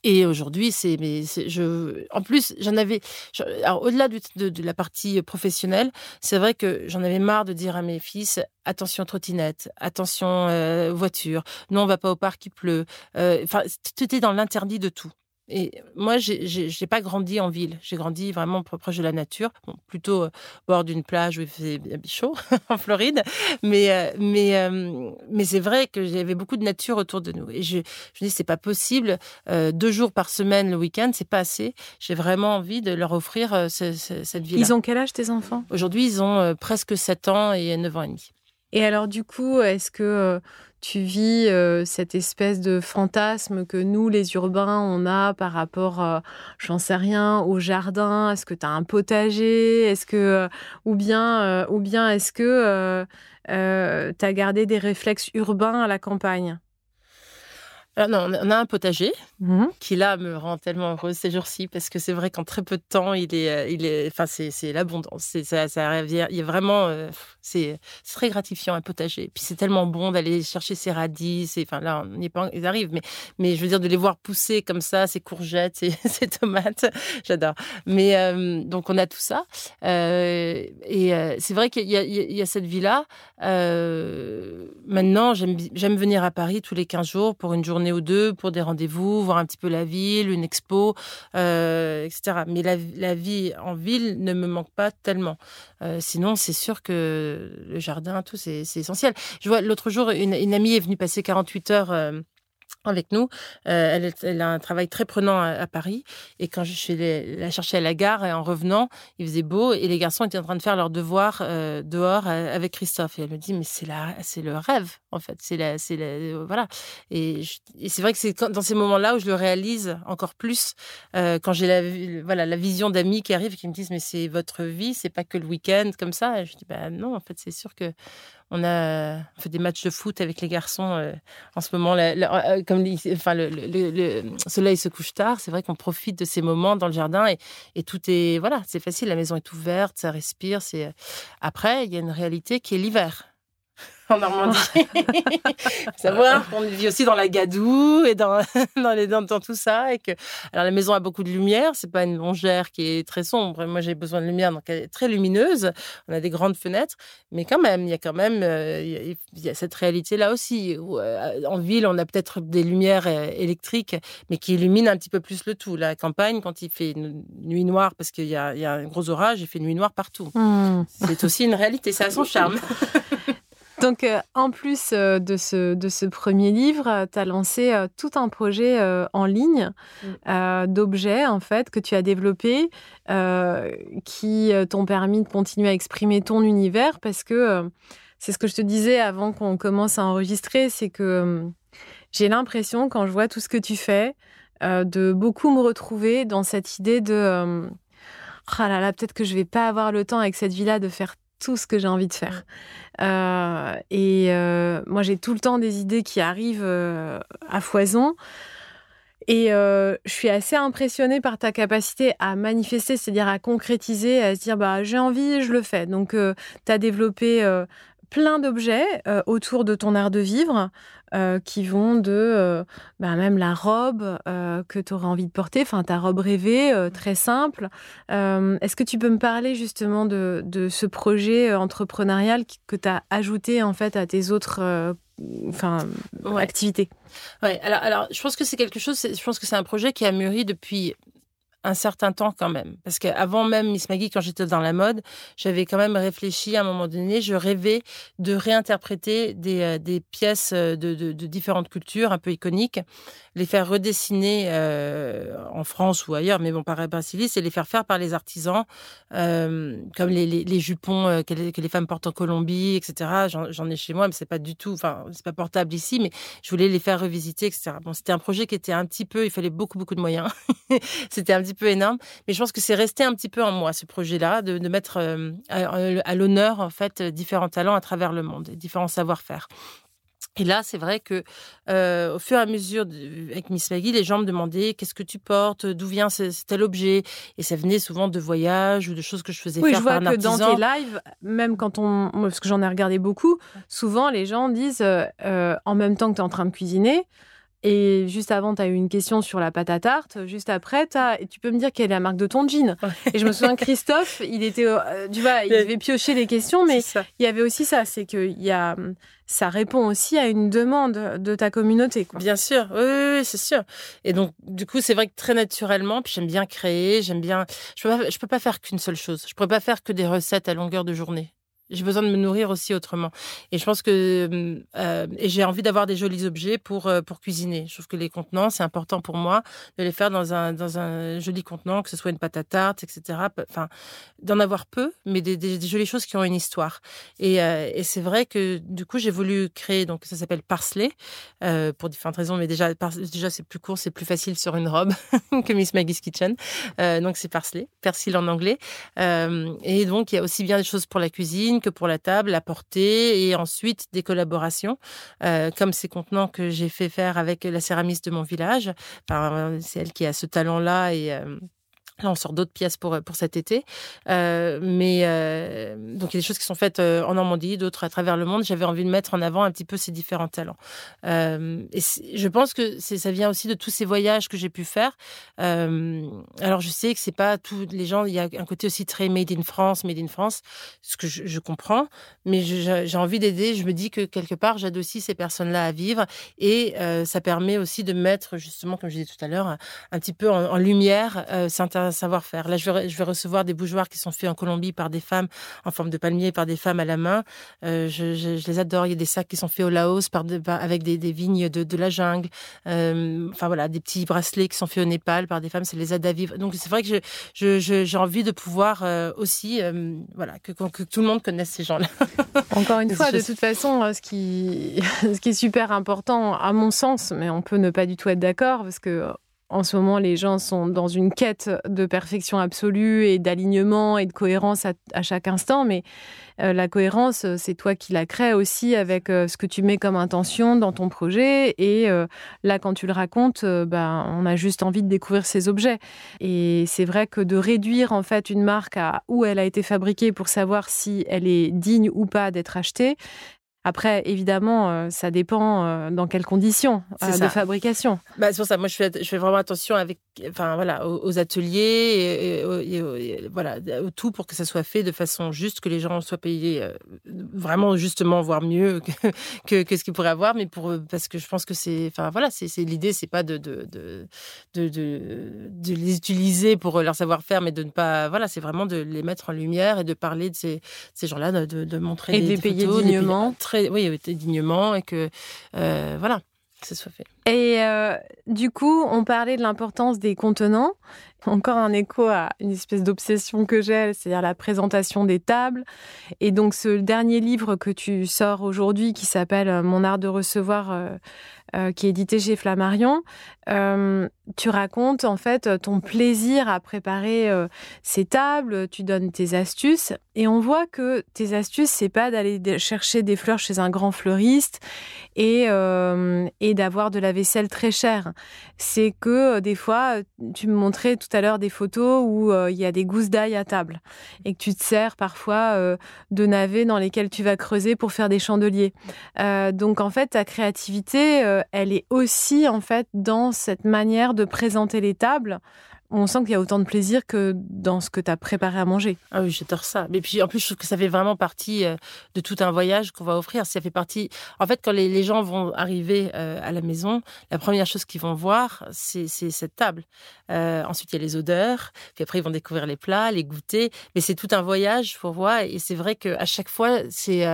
et aujourd'hui, c'est, mais je, en plus, j'en avais, alors au-delà de, la partie professionnelle, c'est vrai que j'en avais marre de dire à mes fils, attention trottinette, attention euh, voiture, non, on va pas au parc, il pleut. Euh, enfin, tout était dans l'interdit de tout. Et moi, j'ai pas grandi en ville. J'ai grandi vraiment proche de la nature, plutôt au bord d'une plage où il faisait bien chaud, en Floride. Mais, mais, mais c'est vrai que j'avais beaucoup de nature autour de nous. Et je, je me dis, c'est pas possible. deux jours par semaine le week-end, c'est pas assez. J'ai vraiment envie de leur offrir cette vie-là. Ils ont quel âge, tes enfants? Aujourd'hui, ils ont presque 7 ans et 9 ans et demi. Et alors, du coup, est-ce que tu vis cette espèce de fantasme que nous, les urbains, on a par rapport, j'en sais rien, au jardin? Est-ce que tu as un potager? Est-ce que, ou bien, ou bien est-ce que tu as gardé des réflexes urbains à la campagne? Alors non, on a un potager mmh qui là me rend tellement heureuse ces jours-ci parce que c'est vrai qu'en très peu de temps, il est, il est, enfin c'est, l'abondance, c'est ça, ça il y a vraiment, c'est, très gratifiant un potager. Puis c'est tellement bon d'aller chercher ses radis, enfin là on n'y est pas, ils arrivent, mais mais je veux dire de les voir pousser comme ça, ces courgettes, ces, tomates, j'adore. Mais donc on a tout ça et c'est vrai qu'il y y a cette vie là. maintenant j'aime j'aime venir à Paris tous les 15 jours pour une journée ou deux pour des rendez-vous, voir un petit peu la ville, une expo, euh, etc. Mais la, vie en ville ne me manque pas tellement. Euh, sinon, c'est sûr que le jardin, tout, c'est essentiel. Je vois l'autre jour, une, une, amie est venue passer 48 heures. Euh, avec nous. Euh, elle, a un travail très prenant à, Paris. Et quand je suis la chercher à la gare, et en revenant, il faisait beau et les garçons étaient en train de faire leurs devoirs euh, dehors euh, avec Christophe. Et elle me dit, mais c'est c'est le rêve, en fait. C'est la, c'est voilà. Et, c'est vrai que c'est dans ces moments-là où je le réalise encore plus quand j'ai la, voilà, la vision d'amis qui arrivent et qui me disent, mais c'est votre vie, c'est pas que le week-end comme ça. Je dis, bah non, en fait, c'est sûr que on a fait des matchs de foot avec les garçons euh, en ce moment. Euh, comme enfin, le, soleil se couche tard, c'est vrai qu'on profite de ces moments dans le jardin et, et tout est voilà, c'est facile. La maison est ouverte, ça respire. C'est après il y a une réalité qui est l'hiver. en Normandie. savoir qu'on vit aussi dans la gadoue et dans, dans, les, dans, tout ça. Et que, alors, la maison a beaucoup de lumière. C'est pas une longère qui est très sombre. Moi, j'ai besoin de lumière, donc elle est très lumineuse. On a des grandes fenêtres. Mais quand même, il y a quand même, euh, il y, a cette réalité-là aussi. Où, euh, en ville, on a peut-être des lumières euh, électriques, mais qui illuminent un petit peu plus le tout. La campagne, quand il fait une nuit noire, parce qu'il y, y a, un gros orage, il fait nuit noire partout. Mmh. C'est aussi une réalité. Ça a son charme. Donc, euh, en plus euh, de, ce, de ce premier livre, tu as lancé euh, tout un projet en ligne mm. d'objets, en fait, que tu as développé, qui t'ont permis de continuer à exprimer ton univers, parce que c'est ce que je te disais avant qu'on commence à enregistrer, c'est que j'ai l'impression, quand je vois tout ce que tu fais, de beaucoup me retrouver dans cette idée de... ah là là, peut-être que je vais pas avoir le temps avec cette vie-là de faire tout ce que j'ai envie de faire. Euh, et euh, moi, j'ai tout le temps des idées qui arrivent euh, à foison. Et je suis assez impressionnée par ta capacité à manifester, c'est-à-dire à concrétiser, à se dire bah j'ai envie, je le fais. Donc tu as développé plein d'objets autour de ton art de vivre. Euh, qui vont de euh, bah, même la robe euh, que tu aurais envie de porter, enfin ta robe rêvée, très simple. Est-ce que tu peux me parler justement de, de ce projet entrepreneurial que tu as ajouté en fait à tes autres enfin activités? Ouais, alors, alors je pense que c'est quelque chose, je pense que c'est un projet qui a mûri depuis un certain temps quand même. Parce qu'avant même Miss Maggie, quand j'étais dans la mode, j'avais quand même réfléchi à un moment donné, je rêvais de réinterpréter des, euh, des pièces euh, de, de, de, différentes cultures un peu iconiques, les faire redessiner euh, en France ou ailleurs, mais bon, par Brasilis, et les faire faire par les artisans, euh, comme les, les, jupons euh, que, les, femmes portent en Colombie, etc. J'en ai chez moi, mais c'est pas du tout, enfin, c'est pas portable ici, mais je voulais les faire revisiter, etc. Bon, c'était un projet qui était un petit peu, il fallait beaucoup, beaucoup de moyens. c'était un petit peu énorme. Mais je pense que c'est resté un petit peu en moi, ce projet-là, de, mettre à, l'honneur, en fait, différents talents à travers le monde, différents savoir-faire. Et là, c'est vrai que euh, au fur et à mesure, avec Miss Maggie, les gens me demandaient qu'est-ce que tu portes, d'où vient ce, tel objet, et ça venait souvent de voyages ou de choses que je faisais oui, faire je vois par que dans tes lives, même quand on, parce que j'en ai regardé beaucoup, souvent les gens disent euh, en même temps que tu es en train de cuisiner, Et juste avant, tu as eu une question sur la pâte à tarte. Juste après, as... tu peux me dire quelle est la marque de ton jean. Et je me souviens, Christophe, il était, euh, tu vois, il devait piocher les questions, mais il y avait aussi ça, c'est que y a, ça répond aussi à une demande de ta communauté. Quoi. Bien sûr, oui, c'est sûr. Et donc, du coup, c'est vrai que très naturellement, puis j'aime bien créer, j'aime bien. Je peux pas, je peux pas faire qu'une seule chose. Je pourrais pas faire que des recettes à longueur de journée. J'ai besoin de me nourrir aussi autrement. Et je pense que euh, et j'ai envie d'avoir des jolis objets pour euh, pour cuisiner. Je trouve que les contenants, c'est important pour moi de les faire dans un dans un joli contenant, que ce soit une pâte à tarte, etc. Enfin, d'en avoir peu, mais des, jolies choses qui ont une histoire. Et, euh, et c'est vrai que du coup, j'ai voulu créer. Donc, ça s'appelle Parsley euh, pour différentes raisons, mais déjà déjà c'est plus court, c'est plus facile sur une robe que Miss Maggie's Kitchen. Euh, donc, c'est Parsley, persil en anglais. et donc, il y a aussi bien des choses pour la cuisine que pour la table, la portée et ensuite des collaborations, euh, comme ces contenants que j'ai fait faire avec la céramiste de mon village. Enfin, c'est elle qui a ce talent-là et euh, Là, on sort d'autres pièces pour, pour cet été. Euh, mais euh, donc, il y a des choses qui sont faites euh, en Normandie, d'autres à travers le monde. J'avais envie de mettre en avant un petit peu ces différents talents. Euh, et je pense que ça vient aussi de tous ces voyages que j'ai pu faire. Euh, alors, je sais que c'est pas tous les gens. Il y a un côté aussi très made in France, made in France, ce que je, comprends. Mais j'ai envie d'aider. Je me dis que quelque part, j'aide aussi ces personnes-là à vivre. Et euh, ça permet aussi de mettre, justement, comme je disais tout à l'heure, un, petit peu en, lumière certains savoir-faire. Là, je vais, je vais, recevoir des bougeoirs qui sont faits en Colombie par des femmes en forme de palmier, par des femmes à la main. Euh, je, je, je, les adore. Il y a des sacs qui sont faits au Laos par, de, par avec des, des, vignes de, de la jungle. Euh, enfin voilà, des petits bracelets qui sont faits au Népal par des femmes. C'est les aide à vivre. Donc c'est vrai que j'ai envie de pouvoir euh, aussi, voilà, que, que, tout le monde connaisse ces gens-là. Encore une fois, de toute façon, ce qui, ce qui est super important, à mon sens, mais on peut ne pas du tout être d'accord, parce que en ce moment, les gens sont dans une quête de perfection absolue et d'alignement et de cohérence à, chaque instant. Mais euh, la cohérence, c'est toi qui la crée aussi avec euh, ce que tu mets comme intention dans ton projet. Et euh, là, quand tu le racontes, euh, ben, on a juste envie de découvrir ces objets. Et c'est vrai que de réduire en fait une marque à où elle a été fabriquée pour savoir si elle est digne ou pas d'être achetée, après, évidemment, euh, ça dépend euh, dans quelles conditions euh, de fabrication. Bah, c'est pour ça, moi, je fais, je fais vraiment attention avec, enfin, voilà, aux, aux ateliers et, et, et, et, voilà, au tout pour que ça soit fait de façon juste, que les gens soient payés vraiment justement, voire mieux que, que, que ce qu'ils pourraient avoir. Mais pour, parce que je pense que c'est, enfin, voilà, c'est l'idée, c'est pas de de, de, de, de, de les utiliser pour leur savoir-faire, mais de ne pas, voilà, c'est vraiment de les mettre en lumière et de parler de ces, ces gens-là, de, montrer et des, de les payer dignement. Très très, oui, dignement et que euh, voilà, que ce soit fait. Et euh, du coup, on parlait de l'importance des contenants. Encore un écho à une espèce d'obsession que j'ai, c'est-à-dire la présentation des tables. Et donc, ce dernier livre que tu sors aujourd'hui, qui s'appelle euh, Mon art de recevoir, euh, qui est édité chez Flammarion, tu racontes en fait ton plaisir à préparer ces tables, tu donnes tes astuces et on voit que tes astuces c'est pas d'aller chercher des fleurs chez un grand fleuriste et, et d'avoir de la vaisselle très chère. C'est que euh, des fois tu me montrais tout à l'heure des photos où euh, il y a des gousses d'ail à table et que tu te sers parfois euh, de navets dans lesquels tu vas creuser pour faire des chandeliers. Euh, donc en fait ta créativité euh, elle est aussi en fait dans cette manière de présenter les tables on sent qu'il y a autant de plaisir que dans ce que tu as préparé à manger. Ah oui, j'adore ça. Mais puis en plus, je trouve que ça fait vraiment partie euh, de tout un voyage qu'on va offrir. Ça fait partie. En fait, quand les, gens vont arriver euh, à la maison, la première chose qu'ils vont voir, c'est cette table. Euh, ensuite, il y a les odeurs. Puis après, ils vont découvrir les plats, les goûter. Mais c'est tout un voyage pour voir. Et c'est vrai qu'à chaque fois, c'est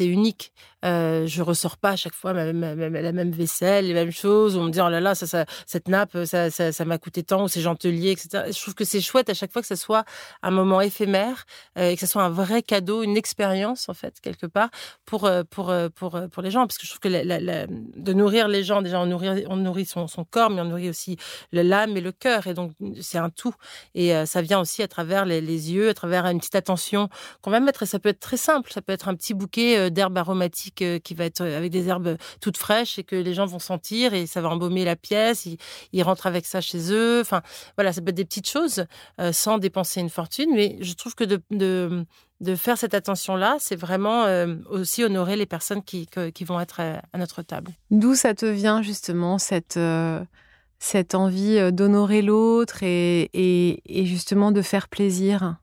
unique. Euh, je ressors pas à chaque fois la même vaisselle, les mêmes choses. On me dit oh là là, ça, cette nappe, ça, ça, ça m'a coûté tant, ou ces genteliers, etc. Je trouve que c'est chouette à chaque fois que ça soit un moment éphémère euh, et que ça soit un vrai cadeau, une expérience en fait quelque part pour euh, pour euh, pour pour les gens, parce que je trouve que de nourrir les gens, déjà on nourrit on nourrit son, son corps, mais on nourrit aussi l'âme et le cœur, et donc c'est un tout. Et euh, ça vient aussi à travers les, les yeux, à travers une petite attention qu'on va mettre. Et ça peut être très simple, ça peut être un petit bouquet d'herbes aromatiques aromatique qui va être avec des herbes toutes fraîches et que les gens vont sentir et ça va embaumer la pièce. Ils, rentrent avec ça chez eux. Enfin, voilà, ça peut être des petites choses sans dépenser une fortune. Mais je trouve que de, de, de faire cette attention-là, c'est vraiment aussi honorer les personnes qui, qui vont être à, notre table. D'où ça te vient justement cette cette envie d'honorer l'autre et, et, justement de faire plaisir?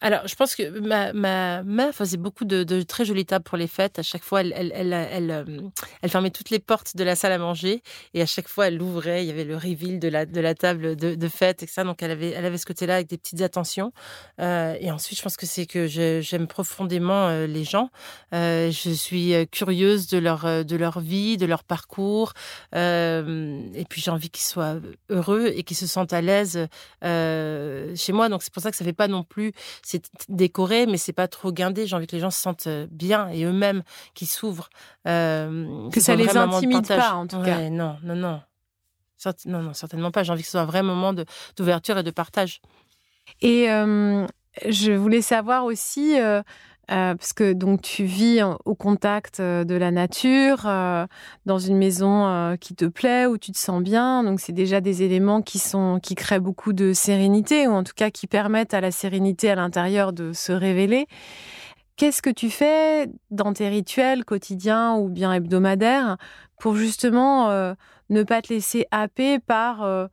Alors, je pense que ma, mère faisait beaucoup de, très jolies tables pour les fêtes. À chaque fois, euh, elle, fermait toutes les portes de la salle à manger et à chaque fois, elle l'ouvrait. Il y avait le reveal de la, table de, de fête et ça. Donc, elle avait, elle avait ce côté-là avec des petites attentions. Euh, et ensuite, je pense que c'est que j'aime profondément euh, les gens. Je suis curieuse de leur, vie, de leur parcours. et puis, j'ai envie qu'ils soient heureux et qu'ils se sentent à l'aise chez moi. Donc, c'est pour ça que ça fait pas non plus c'est décoré, mais c'est pas trop guindé. J'ai envie que les gens se sentent euh, bien et eux-mêmes qui s'ouvrent. Euh, que ça les intimide pas, en tout cas. Non, non, non. non, non, certainement pas. J'ai envie que ce soit un vrai moment d'ouverture et de partage. Et euh, je voulais savoir aussi, euh, parce que donc tu vis au contact euh, de la nature, euh, dans une maison qui te plaît, où tu te sens bien. Donc c'est déjà des éléments qui sont qui créent beaucoup de sérénité, ou en tout cas qui permettent à la sérénité à l'intérieur de se révéler. Qu'est-ce que tu fais dans tes rituels quotidiens ou bien hebdomadaires pour justement ne pas te laisser happer par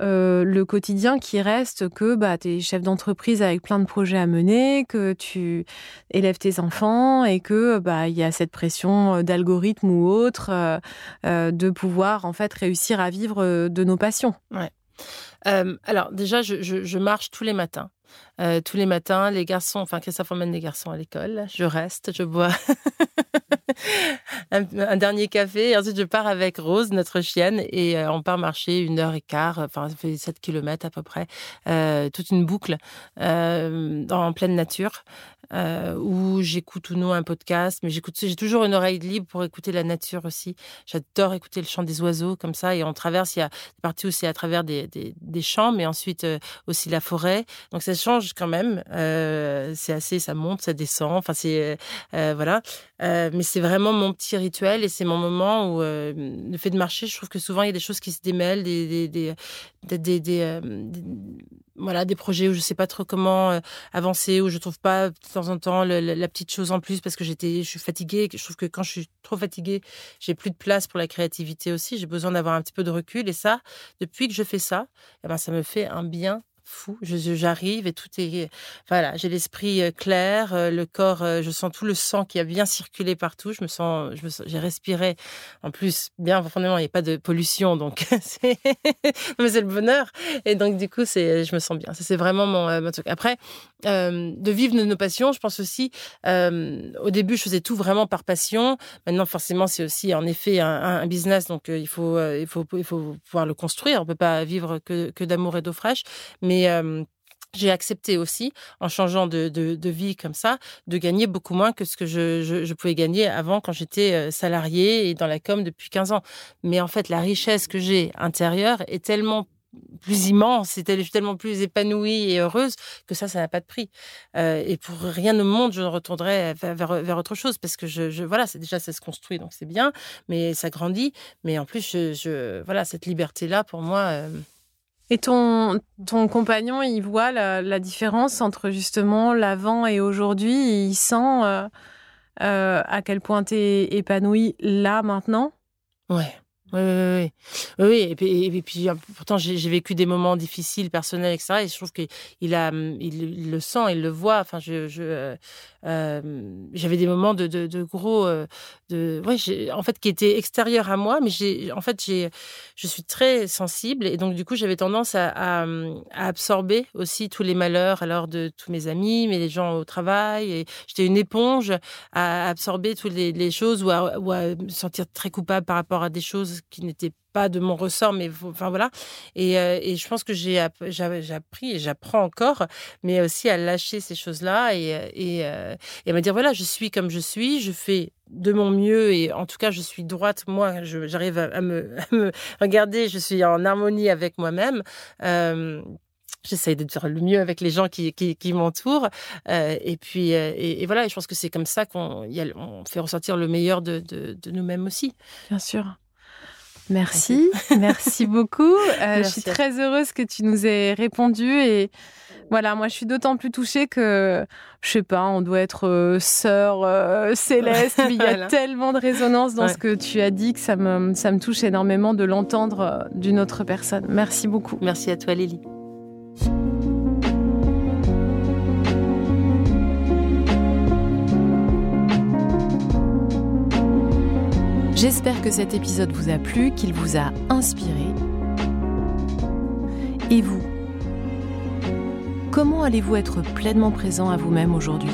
euh, le quotidien qui reste que bah, tu es chef d'entreprise avec plein de projets à mener, que tu élèves tes enfants et que bah, y a cette pression euh, d'algorithme ou autre euh, de pouvoir en fait réussir à vivre de nos passions. Alors déjà, je, marche tous les matins. Tous les matins, les garçons, enfin, ça emmène les garçons à l'école. Je reste, je bois un, dernier café. Et ensuite, je pars avec Rose, notre chienne, et euh, on part marcher une heure et quart, enfin, ça fait 7 km à peu près, euh, toute une boucle euh, en pleine nature. Euh, où j'écoute ou non un podcast, mais j'écoute, j'ai toujours une oreille libre pour écouter la nature aussi. J'adore écouter le chant des oiseaux comme ça, et on traverse. Il y a des parties où c'est à travers des, des, des, champs, mais ensuite euh, aussi la forêt. Donc ça change quand même. Euh, c'est assez, ça monte, ça descend. Enfin c'est euh, mais c'est vraiment mon petit rituel et c'est mon moment où le fait de marcher, je trouve que souvent il y a des choses qui se démêlent, des des des voilà des projets où je sais pas trop comment euh, avancer où je trouve pas de temps en temps la petite chose en plus parce que j'étais je suis fatiguée je trouve que quand je suis trop fatiguée j'ai plus de place pour la créativité aussi. J'ai besoin d'avoir un petit peu de recul et ça depuis que je fais ça eh ben ça me fait un bien fou. J'arrive et tout est. Voilà, j'ai l'esprit euh, clair, euh, le corps, euh, je sens tout le sang qui a bien circulé partout. Je me sens, j'ai respiré. En plus, bien profondément, il n'y a pas de pollution, donc c'est le bonheur. Et donc, du coup, je me sens bien. Ça, c'est vraiment mon, truc. Après, de vivre de nos passions, je pense aussi, au début, je faisais tout vraiment par passion. Maintenant, forcément, c'est aussi en effet un, business, donc il, faut, il, faut, il faut pouvoir le construire. On ne peut pas vivre que, que d'amour et d'eau fraîche. Mais mais j'ai accepté aussi, en changeant de, vie comme ça, de gagner beaucoup moins que ce que je, je, pouvais gagner avant quand j'étais salariée et dans la com depuis 15 ans. Mais en fait, la richesse que j'ai intérieure est tellement plus immense, c'est tellement plus épanouie et heureuse que ça, ça n'a pas de prix. et pour rien au monde, je retournerai vers, vers, autre chose parce que je, je voilà, c'est déjà ça se construit, donc c'est bien, mais ça grandit. Mais en plus, je, je voilà, cette liberté là pour moi. Et ton, ton compagnon, il voit la, différence entre justement l'avant et aujourd'hui? Il sent euh, euh, à quel point tu es épanoui là maintenant? Ouais. Oui, oui, oui. oui et, puis, pourtant, j'ai vécu des moments difficiles, personnels, etc. Et je trouve qu'il il, il le sent, il le voit. Enfin, euh, euh, j'avais des moments de, gros, euh, en fait, qui étaient extérieurs à moi, mais en fait, je suis très sensible et donc du coup, j'avais tendance à, absorber aussi tous les malheurs, alors de tous mes amis, mais les gens au travail. Et j'étais une éponge à absorber toutes les, choses ou à me sentir très coupable par rapport à des choses qui n'étaient pas de mon ressort, mais enfin voilà. Et, euh, et je pense que j'ai appris et j'apprends encore, mais aussi à lâcher ces choses-là et, et, euh, et, à me dire voilà, je suis comme je suis, je fais de mon mieux et en tout cas je suis droite moi j'arrive à, me, me, regarder je suis en harmonie avec moi-même euh, J'essaye de faire le mieux avec les gens qui, qui, m'entourent. et puis, et, voilà, je pense que c'est comme ça qu'on on fait ressortir le meilleur de, de nous-mêmes aussi. Bien sûr. Merci, merci beaucoup. je suis très heureuse que tu nous aies répondu et voilà, moi je suis d'autant plus touchée que, je sais pas, on doit être euh, sœur euh, céleste, il y a tellement de résonance dans ce que tu as dit que ça me, ça me touche énormément de l'entendre euh, d'une autre personne. Merci beaucoup. Merci à toi Lily. J'espère que cet épisode vous a plu, qu'il vous a inspiré. Et vous Comment allez-vous être pleinement présent à vous-même aujourd'hui?